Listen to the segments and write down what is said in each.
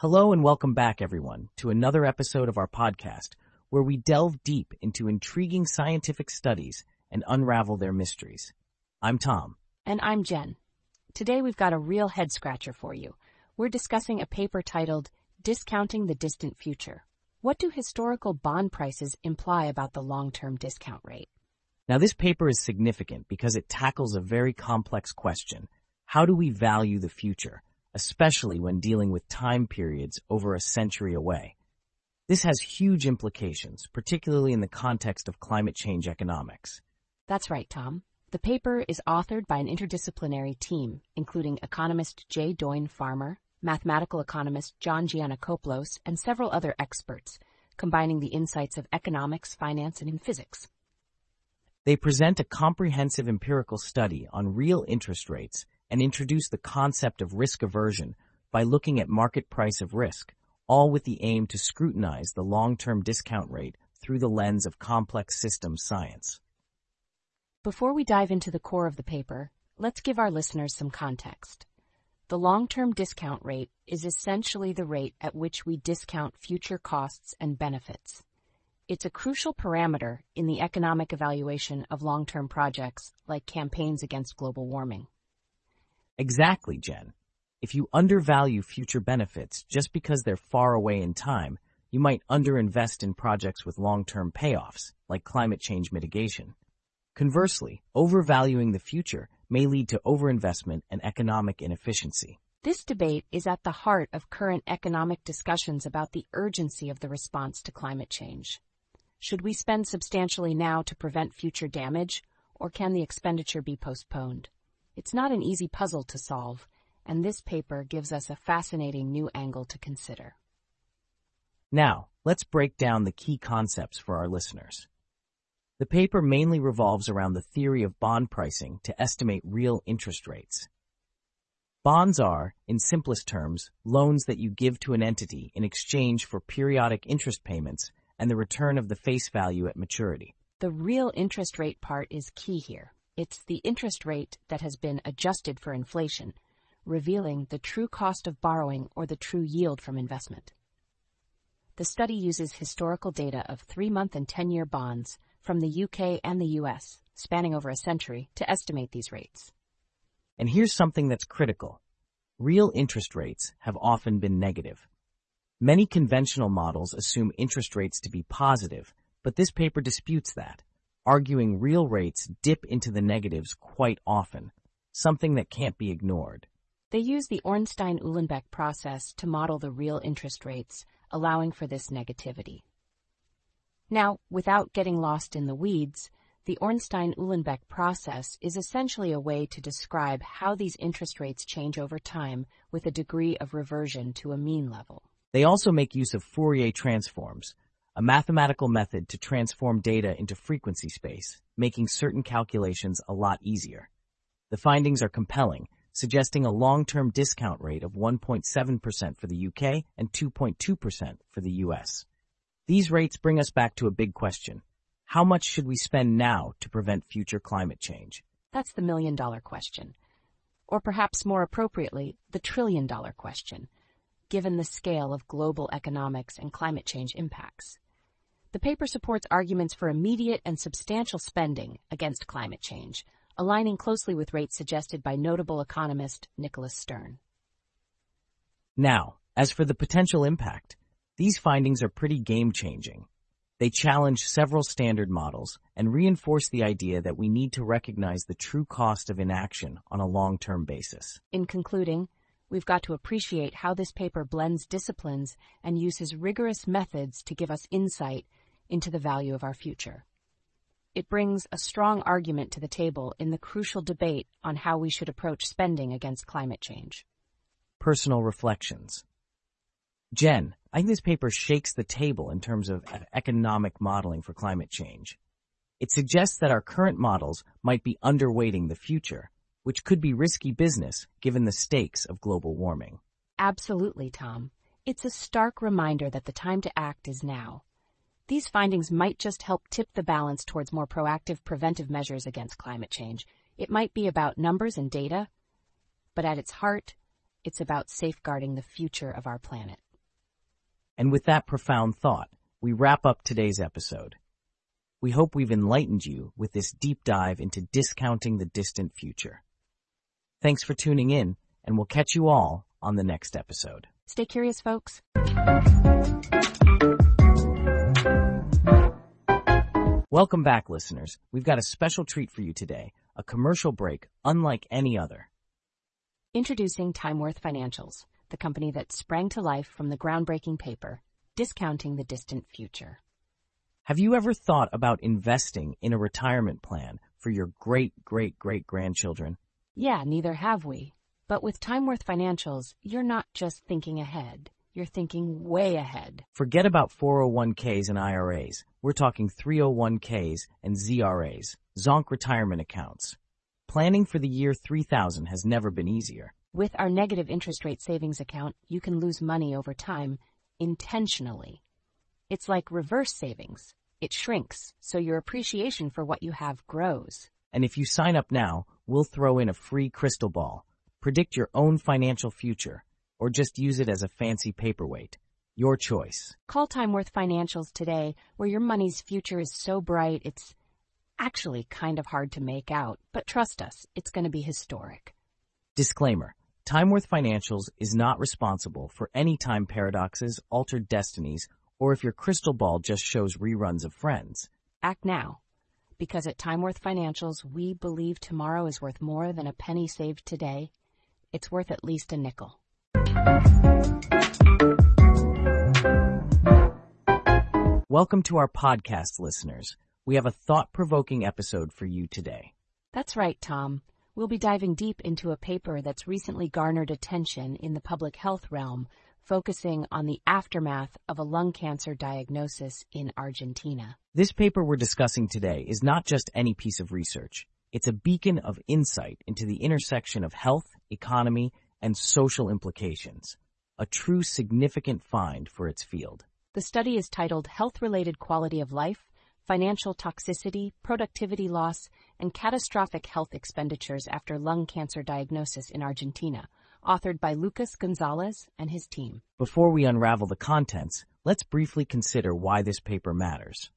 Hello and welcome back, everyone, to another episode of our podcast where we delve deep into intriguing scientific studies and unravel their mysteries. I'm Tom. And I'm Jen. Today we've got a real head scratcher for you. We're discussing a paper titled Discounting the Distant Future. What do historical bond prices imply about the long-term discount rate? Now this paper is significant because it tackles a very complex question. How do we value the future, especially when dealing with time periods over a century away? This has huge implications, particularly in the context of climate change economics. That's right, Tom. The paper is authored by an interdisciplinary team, including economist J. Doyne Farmer, mathematical economist John Geanakoplos, and several other experts, combining the insights of economics, finance, and in physics. They present a comprehensive empirical study on real interest rates and introduce the concept of risk aversion by looking at market price of risk, all with the aim to scrutinize the long-term discount rate through the lens of complex systems science. Before we dive into the core of the paper, let's give our listeners some context. The long-term discount rate is essentially the rate at which we discount future costs and benefits. It's a crucial parameter in the economic evaluation of long-term projects like campaigns against global warming. Exactly, Jen. If you undervalue future benefits just because they're far away in time, you might underinvest in projects with long-term payoffs, like climate change mitigation. Conversely, overvaluing the future may lead to overinvestment and economic inefficiency. This debate is at the heart of current economic discussions about the urgency of the response to climate change. Should we spend substantially now to prevent future damage, or can the expenditure be postponed? It's not an easy puzzle to solve, and this paper gives us a fascinating new angle to consider. Now, let's break down the key concepts for our listeners. The paper mainly revolves around the theory of bond pricing to estimate real interest rates. Bonds are, in simplest terms, loans that you give to an entity in exchange for periodic interest payments and the return of the face value at maturity. The real interest rate part is key here. It's the interest rate that has been adjusted for inflation, revealing the true cost of borrowing or the true yield from investment. The study uses historical data of three-month and 10-year bonds from the UK and the US, spanning over a century, to estimate these rates. And here's something that's critical. Real interest rates have often been negative. Many conventional models assume interest rates to be positive, but this paper disputes that, arguing real rates dip into the negatives quite often, something that can't be ignored. They use the Ornstein-Uhlenbeck process to model the real interest rates, allowing for this negativity. Now, without getting lost in the weeds, the Ornstein-Uhlenbeck process is essentially a way to describe how these interest rates change over time with a degree of reversion to a mean level. They also make use of Fourier transforms, a mathematical method to transform data into frequency space, making certain calculations a lot easier. The findings are compelling suggesting a long-term discount rate of 1.7% for the UK and 2.2% for the US. These rates bring us back to a big question. How much should we spend now to prevent future climate change? That's the million dollar question. Or perhaps more appropriately, the trillion dollar question, given the scale of global economics and climate change impacts. The paper supports arguments for immediate and substantial spending against climate change, aligning closely with rates suggested by notable economist Nicholas Stern. Now, as for the potential impact, these findings are pretty game-changing. They challenge several standard models and reinforce the idea that we need to recognize the true cost of inaction on a long-term basis. In concluding, we've got to appreciate how this paper blends disciplines and uses rigorous methods to give us insight into the value of our future. It brings a strong argument to the table in the crucial debate on how we should approach spending against climate change. Personal reflections. Jen, I think this paper shakes the table in terms of economic modeling for climate change. It suggests that our current models might be underweighting the future, which could be risky business given the stakes of global warming. Absolutely, Tom. It's a stark reminder that the time to act is now. These findings might just help tip the balance towards more proactive preventive measures against climate change, It might be about numbers and data, but at its heart, it's about safeguarding the future of our planet. And with that profound thought, we wrap up today's episode. We hope we've enlightened you with this deep dive into discounting the distant future. Thanks for tuning in, and we'll catch you all on the next episode. Stay curious, folks. Welcome back, listeners. We've got a special treat for you today, a commercial break unlike any other. Introducing Timeworth Financials, the company that sprang to life from the groundbreaking paper, Discounting the Distant Future. Have you ever thought about investing in a retirement plan for your great great great grandchildren? Yeah, neither have we. But with Timeworth Financials, you're not just thinking ahead. You're thinking way ahead. Forget about 401ks and IRAs. We're talking 301ks and ZRAs, Zonk retirement accounts. Planning for the year 3000 has never been easier. With our negative interest rate savings account, you can lose money over time intentionally. It's like reverse savings. It shrinks, so your appreciation for what you have grows. And if you sign up now, we'll throw in a free crystal ball. Predict your own financial future, or just use it as a fancy paperweight. Your choice. Call Timeworth Financials today, where your money's future is so bright it's actually kind of hard to make out, but trust us, it's going to be historic. Disclaimer. Timeworth Financials is not responsible for any time paradoxes, altered destinies, or if your crystal ball just shows reruns of Friends. Act now. Because at Timeworth Financials, we believe tomorrow is worth more than a penny saved today. It's worth at least a nickel. Welcome to our podcast, listeners. We have a thought provoking episode for you today. That's right, Tom. We'll be diving deep into a paper that's recently garnered attention in the public health realm, focusing on the aftermath of a lung cancer diagnosis in Argentina. This paper we're discussing today is not just any piece of research. It's a beacon of insight into the intersection of health, economy, and social implications. A true significant find for its field. The study is titled Health Related Quality of Life financial toxicity, productivity loss, and catastrophic health expenditures after lung cancer diagnosis in Argentina, authored by Lucas Gonzalez and his team. Before we unravel the contents, let's briefly consider why this paper matters.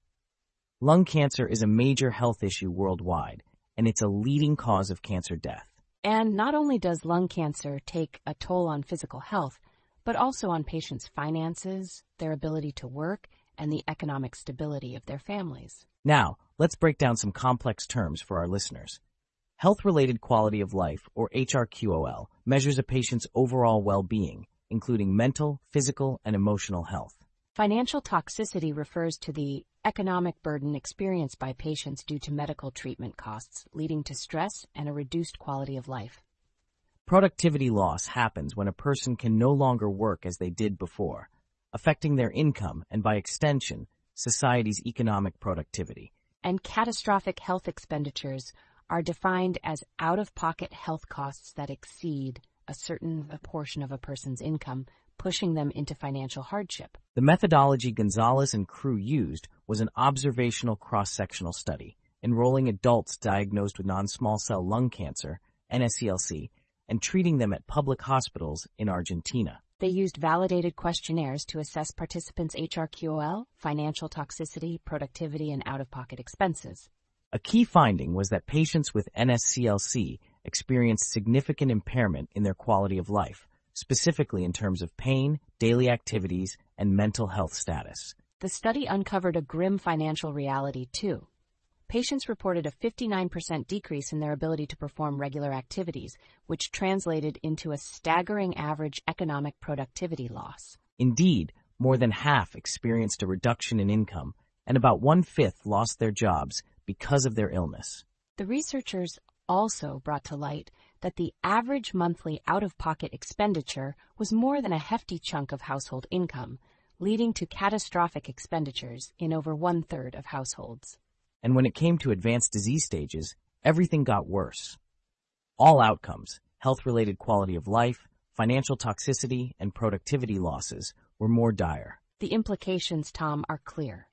Lung cancer is a major health issue worldwide, and it's a leading cause of cancer death. And not only does lung cancer take a toll on physical health, but also on patients' finances, their ability to work, and the economic stability of their families. Now, let's break down some complex terms for our listeners. Health-related quality of life, or HRQOL, measures a patient's overall well-being, including mental, physical, and emotional health. Financial toxicity refers to the economic burden experienced by patients due to medical treatment costs, leading to stress and a reduced quality of life. Productivity loss happens when a person can no longer work as they did before, affecting their income and by extension, society's economic productivity. And catastrophic health expenditures are defined as out-of-pocket health costs that exceed a certain portion of a person's income, pushing them into financial hardship. The methodology Gonzalez and crew used was an observational cross-sectional study, enrolling adults diagnosed with non-small cell lung cancer, NSCLC, and treating them at public hospitals in Argentina. They used validated questionnaires to assess participants' HRQOL, financial toxicity, productivity, and out-of-pocket expenses. A key finding was that patients with NSCLC experienced significant impairment in their quality of life, specifically in terms of pain, daily activities, and mental health status. The study uncovered a grim financial reality, too patients reported a 59% decrease in their ability to perform regular activities, which translated into a staggering average economic productivity loss. Indeed, more than half experienced a reduction in income, and about one fifth lost their jobs because of their illness. The researchers also brought to light that the average monthly out of pocket expenditure was more than a hefty chunk of household income, leading to catastrophic expenditures in over one third of households and when it came to advanced disease stages, everything got worse. All outcomes, health-related quality of life, financial toxicity, and productivity losses were more dire. The implications, Tom, are clear.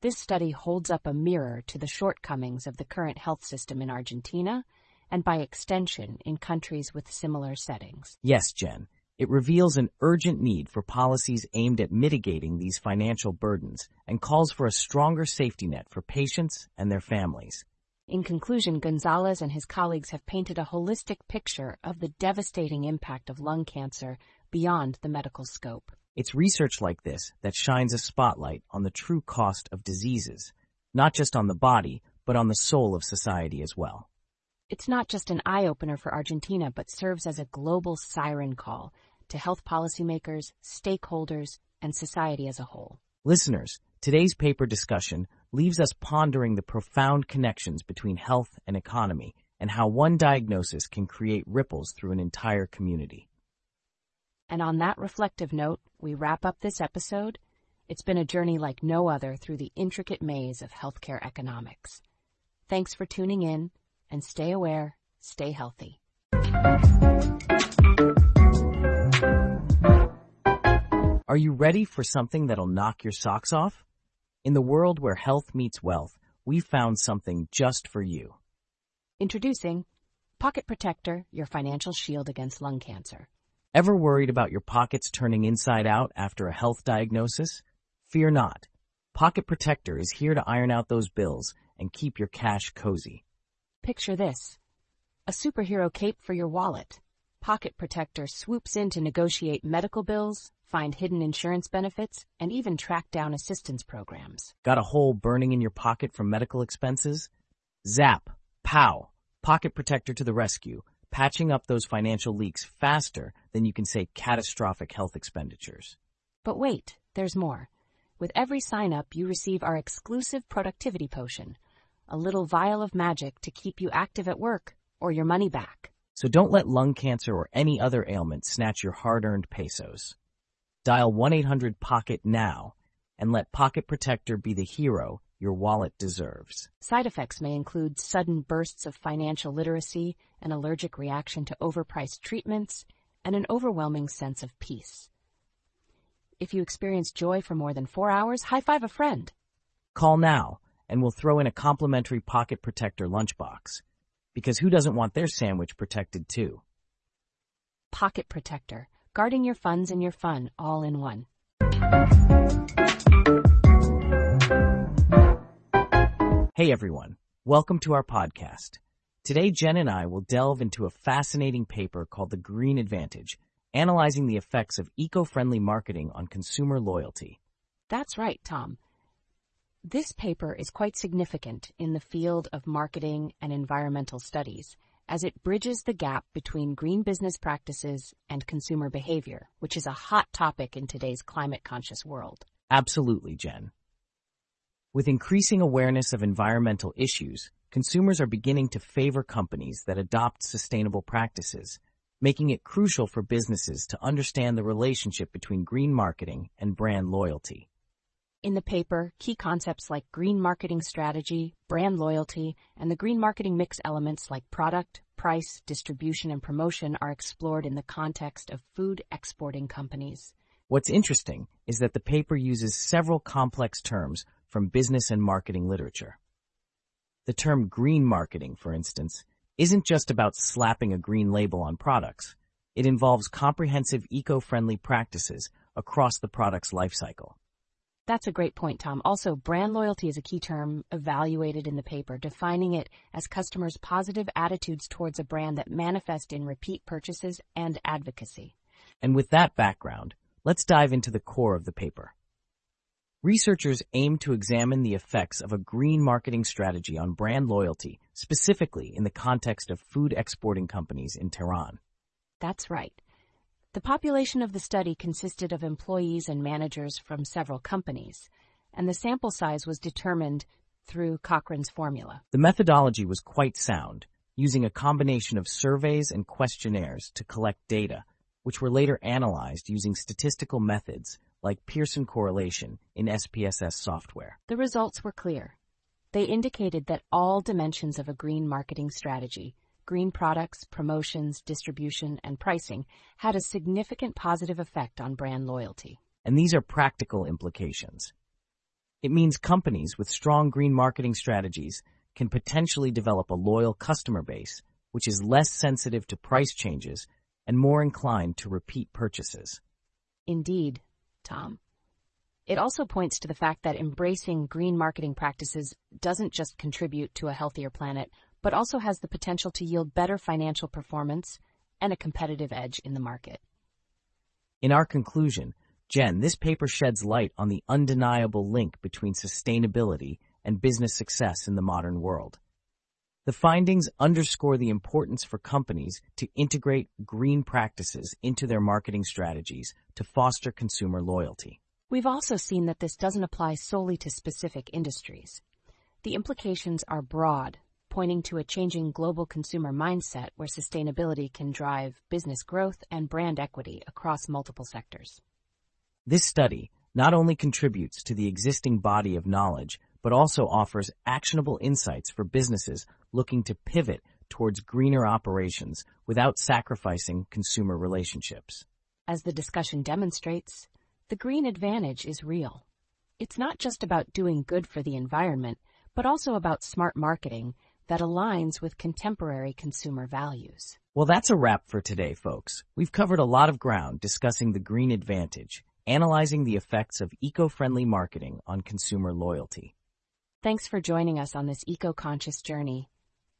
This study holds up a mirror to the shortcomings of the current health system in Argentina and by extension in countries with similar settings. Yes, Jen. It reveals an urgent need for policies aimed at mitigating these financial burdens and calls for a stronger safety net for patients and their families. In conclusion, Gonzalez and his colleagues have painted a holistic picture of the devastating impact of lung cancer beyond the medical scope. It's research like this that shines a spotlight on the true cost of diseases, not just on the body, but on the soul of society as well. It's not just an eye-opener for Argentina, but serves as a global siren call to health policymakers, stakeholders, and society as a whole. Listeners, today's paper discussion leaves us pondering the profound connections between health and economy and how one diagnosis can create ripples through an entire community. And on that reflective note, we wrap up this episode. It's been a journey like no other through the intricate maze of healthcare economics. Thanks for tuning in and stay aware, stay healthy. Are you ready for something that'll knock your socks off? In the world where health meets wealth, we found something just for you. Introducing Pocket Protector, your financial shield against lung cancer. Ever worried about your pockets turning inside out after a health diagnosis? Fear not. Pocket Protector is here to iron out those bills and keep your cash cozy. Picture this. A superhero cape for your wallet. Pocket Protector swoops in to negotiate medical bills, find hidden insurance benefits, and even track down assistance programs. Got a hole burning in your pocket from medical expenses? Zap! Pow! Pocket Protector to the rescue, patching up those financial leaks faster than you can say catastrophic health expenditures. But wait, there's more. With every sign up, you receive our exclusive productivity potion, a little vial of magic to keep you active at work or your money back. So don't let lung cancer or any other ailment snatch your hard-earned pesos. Dial 1-800-POCKET now and let Pocket Protector be the hero your wallet deserves. Side effects may include sudden bursts of financial literacy, an allergic reaction to overpriced treatments, and an overwhelming sense of peace. If you experience joy for more than four hours, high five a friend. Call now and we'll throw in a complimentary Pocket Protector lunchbox. Because who doesn't want their sandwich protected too? Pocket Protector, guarding your funds and your fun all in one. Hey everyone, welcome to our podcast. Today Jen and I will delve into a fascinating paper called The Green Advantage, analyzing the effects of eco-friendly marketing on consumer loyalty. That's right, Tom. This paper is quite significant in the field of marketing and environmental studies as it bridges the gap between green business practices and consumer behavior, which is a hot topic in today's climate conscious world. Absolutely, Jen. With increasing awareness of environmental issues, consumers are beginning to favor companies that adopt sustainable practices, making it crucial for businesses to understand the relationship between green marketing and brand loyalty. In the paper, key concepts like green marketing strategy, brand loyalty, and the green marketing mix elements like product, price, distribution, and promotion are explored in the context of food exporting companies. What's interesting is that the paper uses several complex terms from business and marketing literature. The term green marketing, for instance, isn't just about slapping a green label on products. It involves comprehensive eco-friendly practices across the product's lifecycle. That's a great point, Tom. Also, brand loyalty is a key term evaluated in the paper, defining it as customers' positive attitudes towards a brand that manifest in repeat purchases and advocacy. And with that background, let's dive into the core of the paper. Researchers aim to examine the effects of a green marketing strategy on brand loyalty, specifically in the context of food exporting companies in Tehran. That's right. The population of the study consisted of employees and managers from several companies, and the sample size was determined through Cochran's formula. The methodology was quite sound, using a combination of surveys and questionnaires to collect data, which were later analyzed using statistical methods like Pearson correlation in SPSS software. The results were clear. They indicated that all dimensions of a green marketing strategy green products, promotions, distribution, and pricing had a significant positive effect on brand loyalty. And these are practical implications. It means companies with strong green marketing strategies can potentially develop a loyal customer base which is less sensitive to price changes and more inclined to repeat purchases. Indeed, Tom. It also points to the fact that embracing green marketing practices doesn't just contribute to a healthier planet, but also has the potential to yield better financial performance and a competitive edge in the market. In our conclusion, Jen, this paper sheds light on the undeniable link between sustainability and business success in the modern world. The findings underscore the importance for companies to integrate green practices into their marketing strategies to foster consumer loyalty. We've also seen that this doesn't apply solely to specific industries. The implications are broad, pointing to a changing global consumer mindset where sustainability can drive business growth and brand equity across multiple sectors. This study not only contributes to the existing body of knowledge, but also offers actionable insights for businesses looking to pivot towards greener operations without sacrificing consumer relationships. As the discussion demonstrates, the green advantage is real. It's not just about doing good for the environment, but also about smart marketing that aligns with contemporary consumer values. Well, that's a wrap for today, folks. We've covered a lot of ground discussing the green advantage, analyzing the effects of eco-friendly marketing on consumer loyalty. Thanks for joining us on this eco-conscious journey.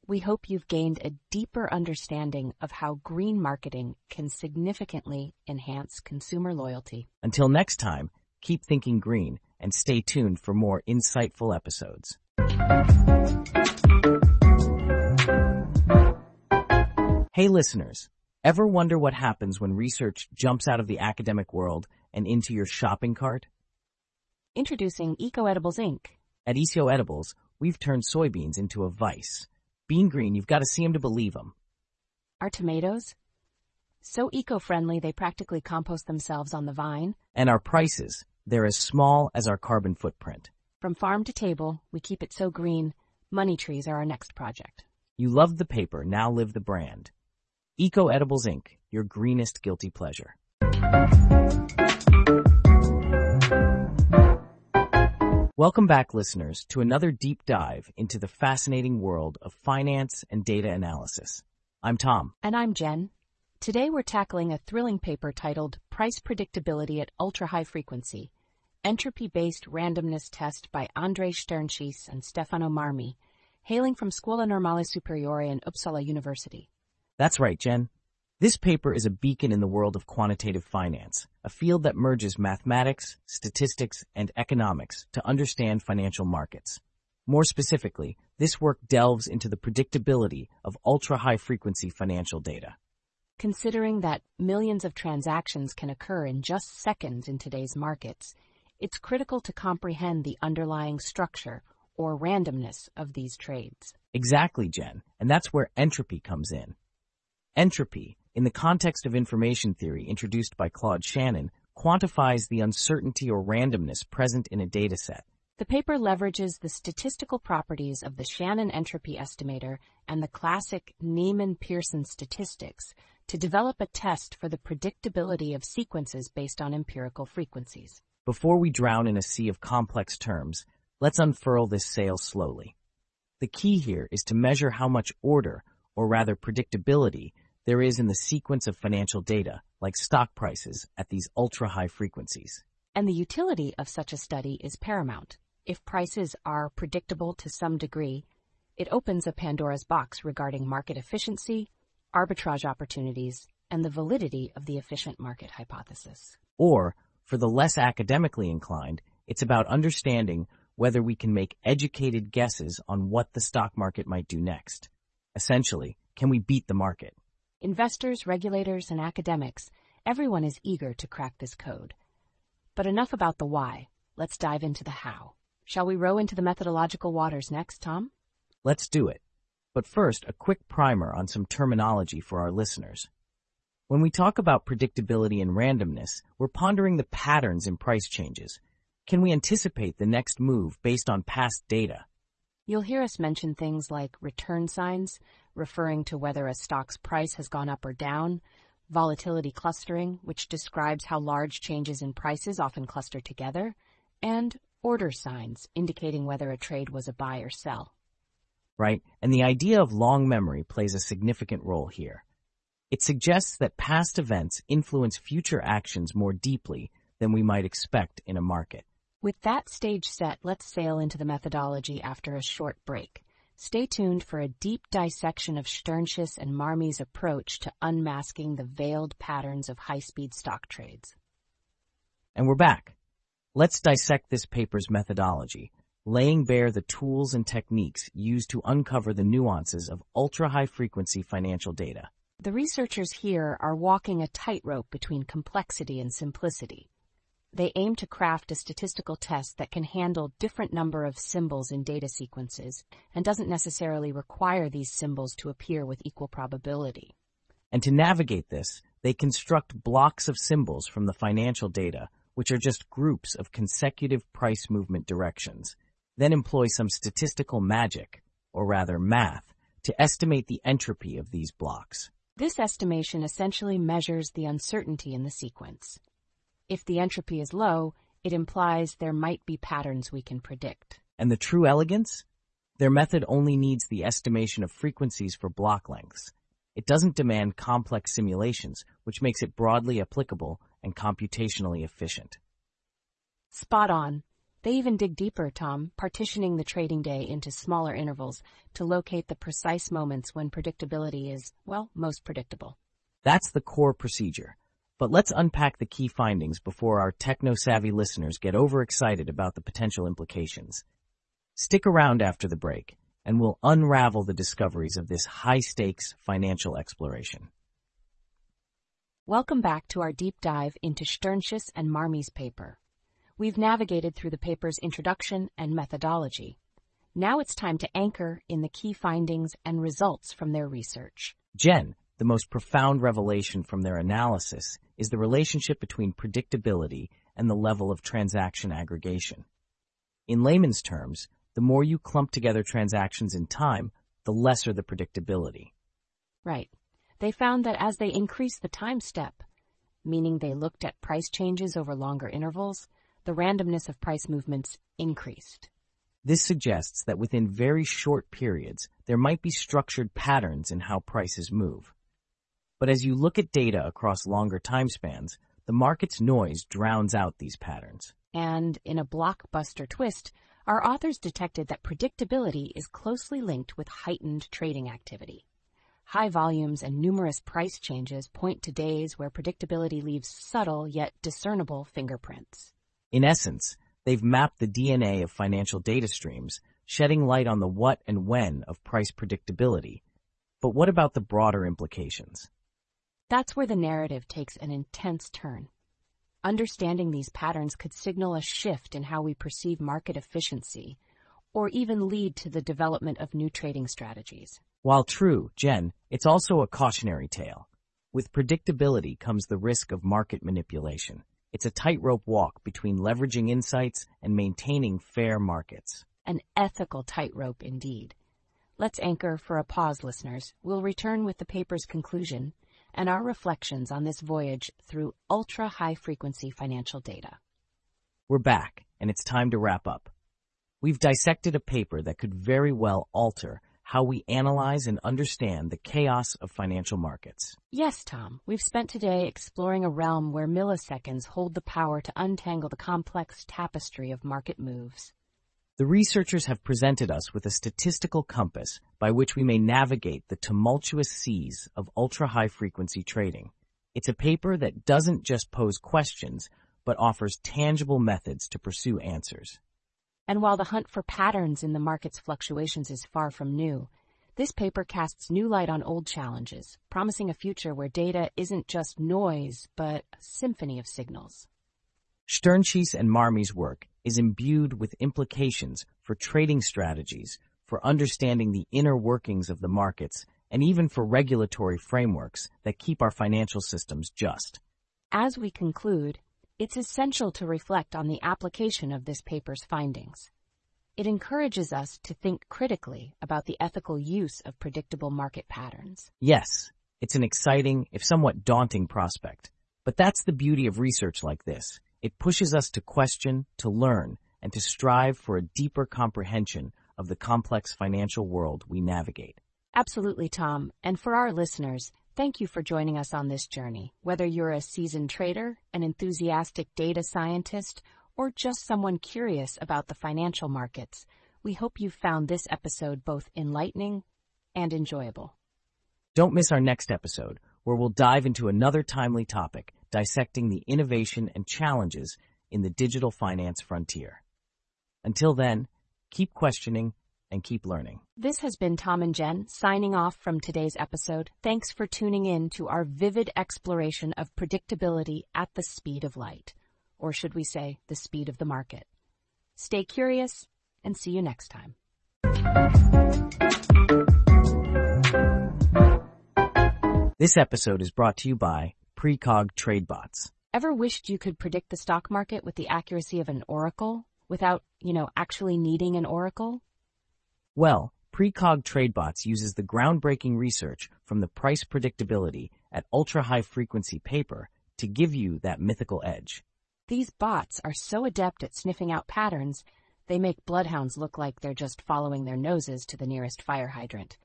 We hope you've gained a deeper understanding of how green marketing can significantly enhance consumer loyalty. Until next time, keep thinking green and stay tuned for more insightful episodes. Hey listeners, ever wonder what happens when research jumps out of the academic world and into your shopping cart? Introducing Eco Edibles Inc. At Eco Edibles, we've turned soybeans into a vice Bean Green, you've got to see 'em to believe 'em. Our tomatoes? So eco-friendly they practically compost themselves on the vine. And our prices, they're as small as our carbon footprint. From farm to table, we keep it so green, money trees are our next project. You loved the paper, now live the brand. Eco Edibles Inc., your greenest guilty pleasure. Welcome back, listeners, to another deep dive into the fascinating world of finance and data analysis. I'm Tom. And I'm Jen. Today we're tackling a thrilling paper titled Price Predictability at Ultra High Frequency Entropy-Based Randomness Test by Andrey Shternshis and Stefano Marmi, hailing from Scuola Normale Superiore in Uppsala University. That's right, Jen. This paper is a beacon in the world of quantitative finance, a field that merges mathematics, statistics, and economics to understand financial markets. More specifically, this work delves into the predictability of ultra-high frequency financial data. Considering that millions of transactions can occur in just seconds in today's markets, it's critical to comprehend the underlying structure or randomness of these trades. Exactly, Jen, and that's where entropy comes in. Entropy, in the context of information theory introduced by Claude Shannon, quantifies the uncertainty or randomness present in a dataset. The paper leverages the statistical properties of the Shannon entropy estimator and the classic Neyman-Pearson statistics to develop a test for the predictability of sequences based on empirical frequencies. Before we drown in a sea of complex terms, let's unfurl this sail slowly. The key here is to measure how much order, or rather predictability, there is in the sequence of financial data, like stock prices, at these ultra-high frequencies. And the utility of such a study is paramount. If prices are predictable to some degree, it opens a Pandora's box regarding market efficiency, arbitrage opportunities, and the validity of the efficient market hypothesis. Or, for the less academically inclined, it's about understanding whether we can make educated guesses on what the stock market might do next. Essentially, can we beat the market? Investors, regulators, and academics, everyone is eager to crack this code. But enough about the why. Let's dive into the how. Shall we row into the methodological waters next, Tom? Let's do it. But first, a quick primer on some terminology for our listeners. When we talk about predictability and randomness, we're pondering the patterns in price changes. Can we anticipate the next move based on past data? You'll hear us mention things like return signs, referring to whether a stock's price has gone up or down, volatility clustering, which describes how large changes in prices often cluster together, and order signs, indicating whether a trade was a buy or sell. right? And the idea of long memory plays a significant role here. It suggests that past events influence future actions more deeply than we might expect in a market. With that stage set, let's sail into the methodology after a short break. Stay tuned for a deep dissection of Shternshis and Marmi's approach to unmasking the veiled patterns of high-speed stock trades. And we're back. Let's dissect this paper's methodology, laying bare the tools and techniques used to uncover the nuances of ultra-high frequency financial data. The researchers here are walking a tightrope between complexity and simplicity. They aim to craft a statistical test that can handle different number of symbols in data sequences and doesn't necessarily require these symbols to appear with equal probability. And to navigate this, they construct blocks of symbols from the financial data, which are just groups of consecutive price movement directions, then employ some statistical magic, or rather math, to estimate the entropy of these blocks. This estimation essentially measures the uncertainty in the sequence. If the entropy is low, it implies there might be patterns we can predict. And the true elegance? Their method only needs the estimation of frequencies for block lengths. It doesn't demand complex simulations, which makes it broadly applicable and computationally efficient. Spot on. They even dig deeper, Tom, partitioning the trading day into smaller intervals to locate the precise moments when predictability is, well, most predictable. That's the core procedure. But let's unpack the key findings before our techno-savvy listeners get overexcited about the potential implications. Stick around after the break, and we'll unravel the discoveries of this high-stakes financial exploration. Welcome back to our deep dive into Shternshis and Marmi's paper. We've navigated through the paper's introduction and methodology. Now it's time to anchor in the key findings and results from their research. Jen, the most profound revelation from their analysis is the relationship between predictability and the level of transaction aggregation. In layman's terms, the more you clump together transactions in time, the lesser the predictability. Right. They found that as they increased the time step, meaning they looked at price changes over longer intervals, the randomness of price movements increased. This suggests that within very short periods, there might be structured patterns in how prices move. But as you look at data across longer time spans, the market's noise drowns out these patterns. And in a blockbuster twist, our authors detected that predictability is closely linked with heightened trading activity. High volumes and numerous price changes point to days where predictability leaves subtle yet discernible fingerprints. In essence, they've mapped the DNA of financial data streams, shedding light on the what and when of price predictability. But what about the broader implications? That's where the narrative takes an intense turn. Understanding these patterns could signal a shift in how we perceive market efficiency, or even lead to the development of new trading strategies. While true, Jen, it's also a cautionary tale. With predictability comes the risk of market manipulation. It's a tightrope walk between leveraging insights and maintaining fair markets. An ethical tightrope indeed. Let's anchor for a pause, listeners. We'll return with the paper's conclusion and our reflections on this voyage through ultra high frequency financial data. We're back, and it's time to wrap up. We've dissected a paper that could very well alter how we analyze and understand the chaos of financial markets. Yes, Tom. We've spent today exploring a realm where milliseconds hold the power to untangle the complex tapestry of market moves. The researchers have presented us with a statistical compass by which we may navigate the tumultuous seas of ultra-high frequency trading. It's a paper that doesn't just pose questions, but offers tangible methods to pursue answers. And while the hunt for patterns in the market's fluctuations is far from new, this paper casts new light on old challenges, promising a future where data isn't just noise, but a symphony of signals. Shternshis and Marmi's work is imbued with implications for trading strategies, for understanding the inner workings of the markets, and even for regulatory frameworks that keep our financial systems just. As we conclude, it's essential to reflect on the application of this paper's findings. It encourages us to think critically about the ethical use of predictable market patterns. Yes, it's an exciting, if somewhat daunting prospect. But that's the beauty of research like this. It pushes us to question, to learn, and to strive for a deeper comprehension of the complex financial world we navigate. Absolutely, Tom. And for our listeners, thank you for joining us on this journey. Whether you're a seasoned trader, an enthusiastic data scientist, or just someone curious about the financial markets, we hope you found this episode both enlightening and enjoyable. Don't miss our next episode, where we'll dive into another timely topic, dissecting the innovation and challenges in the digital finance frontier. Until then, keep questioning and keep learning. This has been Tom and Jen signing off from today's episode. Thanks for tuning in to our vivid exploration of predictability at the speed of light, or should we say, the speed of the market. Stay curious and see you next time. This episode is brought to you by Precog trade bots. Ever wished you could predict the stock market with the accuracy of an oracle without, you know, actually needing an oracle? Well, Precog TradeBots uses the groundbreaking research from the price predictability at ultra-high frequency paper to give you that mythical edge. These bots are so adept at sniffing out patterns, they make bloodhounds look like they're just following their noses to the nearest fire hydrant.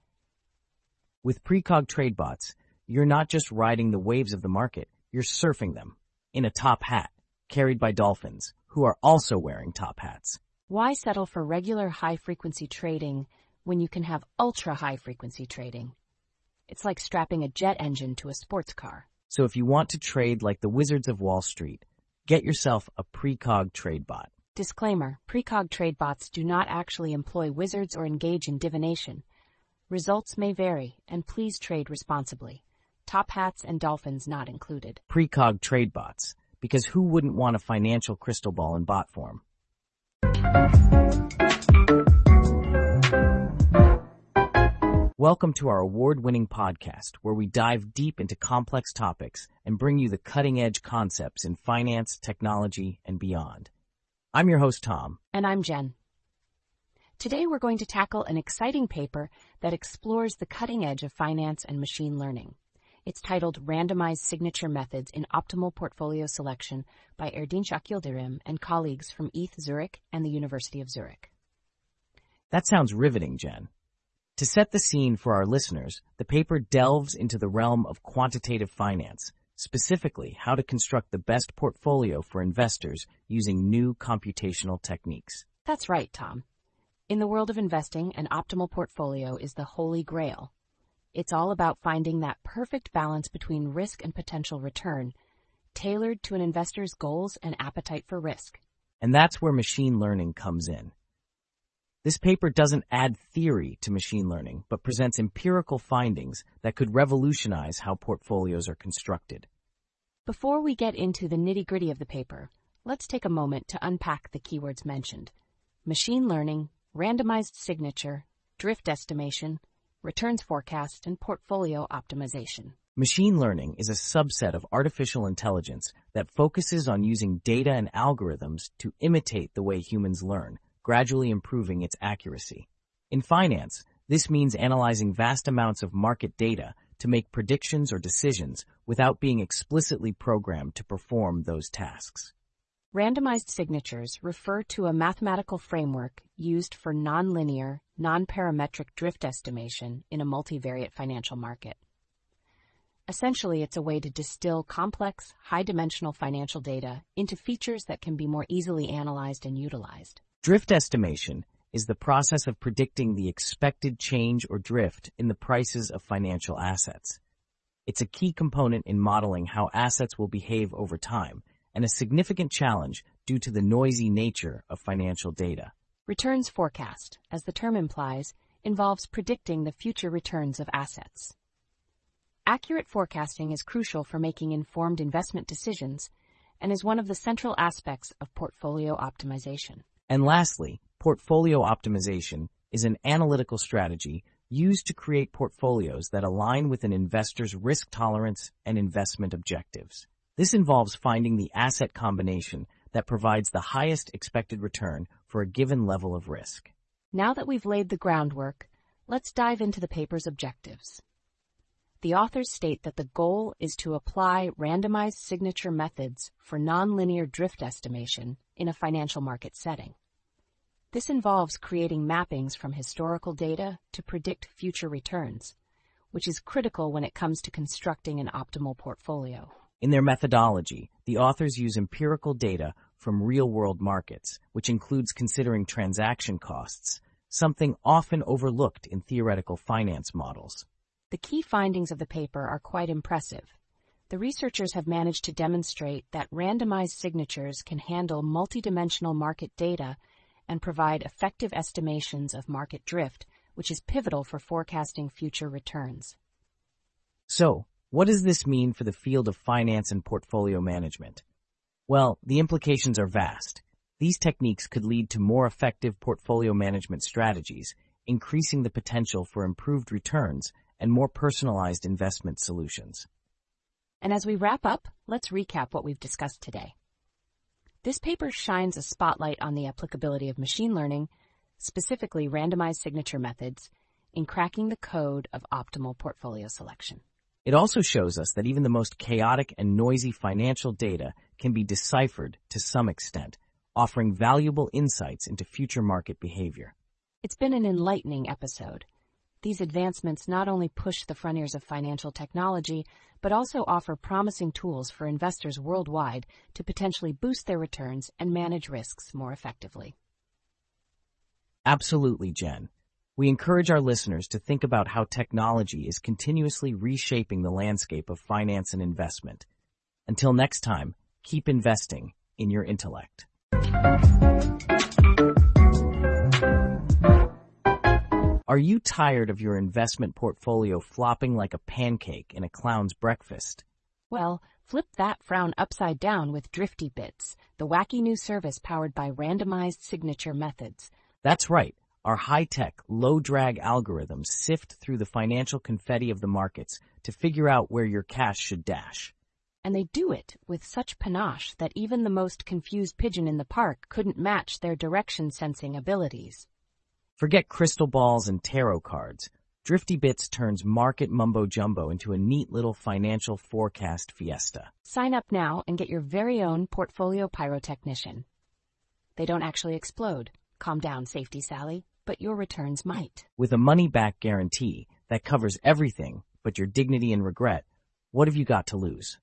With Precog TradeBots, you're not just riding the waves of the market, you're surfing them in a top hat, carried by dolphins, who are also wearing top hats. Why settle for regular high frequency trading when you can have ultra high frequency trading? It's like strapping a jet engine to a sports car. So if you want to trade like the wizards of Wall Street, get yourself a Precog trade bot. Disclaimer, Precog trade bots do not actually employ wizards or engage in divination. Results may vary, and please trade responsibly. Top hats and dolphins not included. Precog trade bots, because who wouldn't want a financial crystal ball in bot form? Welcome to our award-winning podcast, where we dive deep into complex topics and bring you the cutting-edge concepts in finance, technology, and beyond. I'm your host, Tom. And I'm Jen. Today we're going to tackle an exciting paper that explores the cutting edge of finance and machine learning. It's titled Randomized Signature Methods in Optimal Portfolio Selection by Erdinç Yildirim and colleagues from ETH Zurich and the University of Zurich. That sounds riveting, Jen. To set the scene for our listeners, the paper delves into the realm of quantitative finance, specifically how to construct the best portfolio for investors using new computational techniques. That's right, Tom. In the world of investing, an optimal portfolio is the holy grail. It's all about finding that perfect balance between risk and potential return, tailored to an investor's goals and appetite for risk. And that's where machine learning comes in. This paper doesn't add theory to machine learning, but presents empirical findings that could revolutionize how portfolios are constructed. Before we get into the nitty gritty of the paper, let's take a moment to unpack the keywords mentioned. Machine learning, randomized signature, drift estimation, returns forecast, and portfolio optimization. Machine learning is a subset of artificial intelligence that focuses on using data and algorithms to imitate the way humans learn, gradually improving its accuracy. In finance, this means analyzing vast amounts of market data to make predictions or decisions without being explicitly programmed to perform those tasks. Randomized signatures refer to a mathematical framework used for nonlinear, nonparametric drift estimation in a multivariate financial market. Essentially, it's a way to distill complex, high-dimensional financial data into features that can be more easily analyzed and utilized. Drift estimation is the process of predicting the expected change or drift in the prices of financial assets. It's a key component in modeling how assets will behave over time and a significant challenge due to the noisy nature of financial data. Returns forecast, as the term implies, involves predicting the future returns of assets. Accurate forecasting is crucial for making informed investment decisions and is one of the central aspects of portfolio optimization. And lastly, portfolio optimization is an analytical strategy used to create portfolios that align with an investor's risk tolerance and investment objectives. This involves finding the asset combination that provides the highest expected return for a given level of risk. Now that we've laid the groundwork, let's dive into the paper's objectives. The authors state that the goal is to apply randomized signature methods for nonlinear drift estimation in a financial market setting. This involves creating mappings from historical data to predict future returns, which is critical when it comes to constructing an optimal portfolio. In their methodology, the authors use empirical data from real-world markets, which includes considering transaction costs, something often overlooked in theoretical finance models. The key findings of the paper are quite impressive. The researchers have managed to demonstrate that randomized signatures can handle multidimensional market data and provide effective estimations of market drift, which is pivotal for forecasting future returns. So, what does this mean for the field of finance and portfolio management? Well, the implications are vast. These techniques could lead to more effective portfolio management strategies, increasing the potential for improved returns and more personalized investment solutions. And as we wrap up, let's recap what we've discussed today. This paper shines a spotlight on the applicability of machine learning, specifically randomized signature methods, in cracking the code of optimal portfolio selection. It also shows us that even the most chaotic and noisy financial data can be deciphered to some extent, offering valuable insights into future market behavior. It's been an enlightening episode. These advancements not only push the frontiers of financial technology, but also offer promising tools for investors worldwide to potentially boost their returns and manage risks more effectively. Absolutely, Jen. We encourage our listeners to think about how technology is continuously reshaping the landscape of finance and investment. Until next time, keep investing in your intellect. Are you tired of your investment portfolio flopping like a pancake in a clown's breakfast? Well, flip that frown upside down with Drifty Bits, the wacky new service powered by randomized signature methods. That's right. Our high-tech, low-drag algorithms sift through the financial confetti of the markets to figure out where your cash should dash. And they do it with such panache that even the most confused pigeon in the park couldn't match their direction sensing abilities. Forget crystal balls and tarot cards. Drifty Bits turns market mumbo jumbo into a neat little financial forecast fiesta. Sign up now and get your very own portfolio pyrotechnician. They don't actually explode. Calm down, Safety Sally, but your returns might. With a money back guarantee that covers everything but your dignity and regret, what have you got to lose?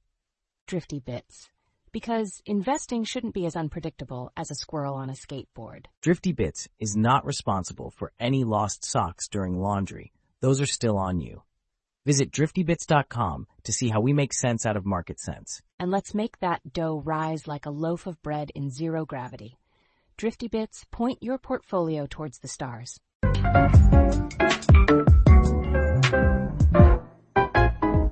Drifty Bits because investing shouldn't be as unpredictable as a squirrel on a skateboard. Drifty Bits is not responsible for any lost socks during laundry. Those are still on you. Visit driftybits.com to see how we make sense out of market sense. And let's make that dough rise like a loaf of bread in zero gravity. Drifty Bits, point your portfolio towards the stars.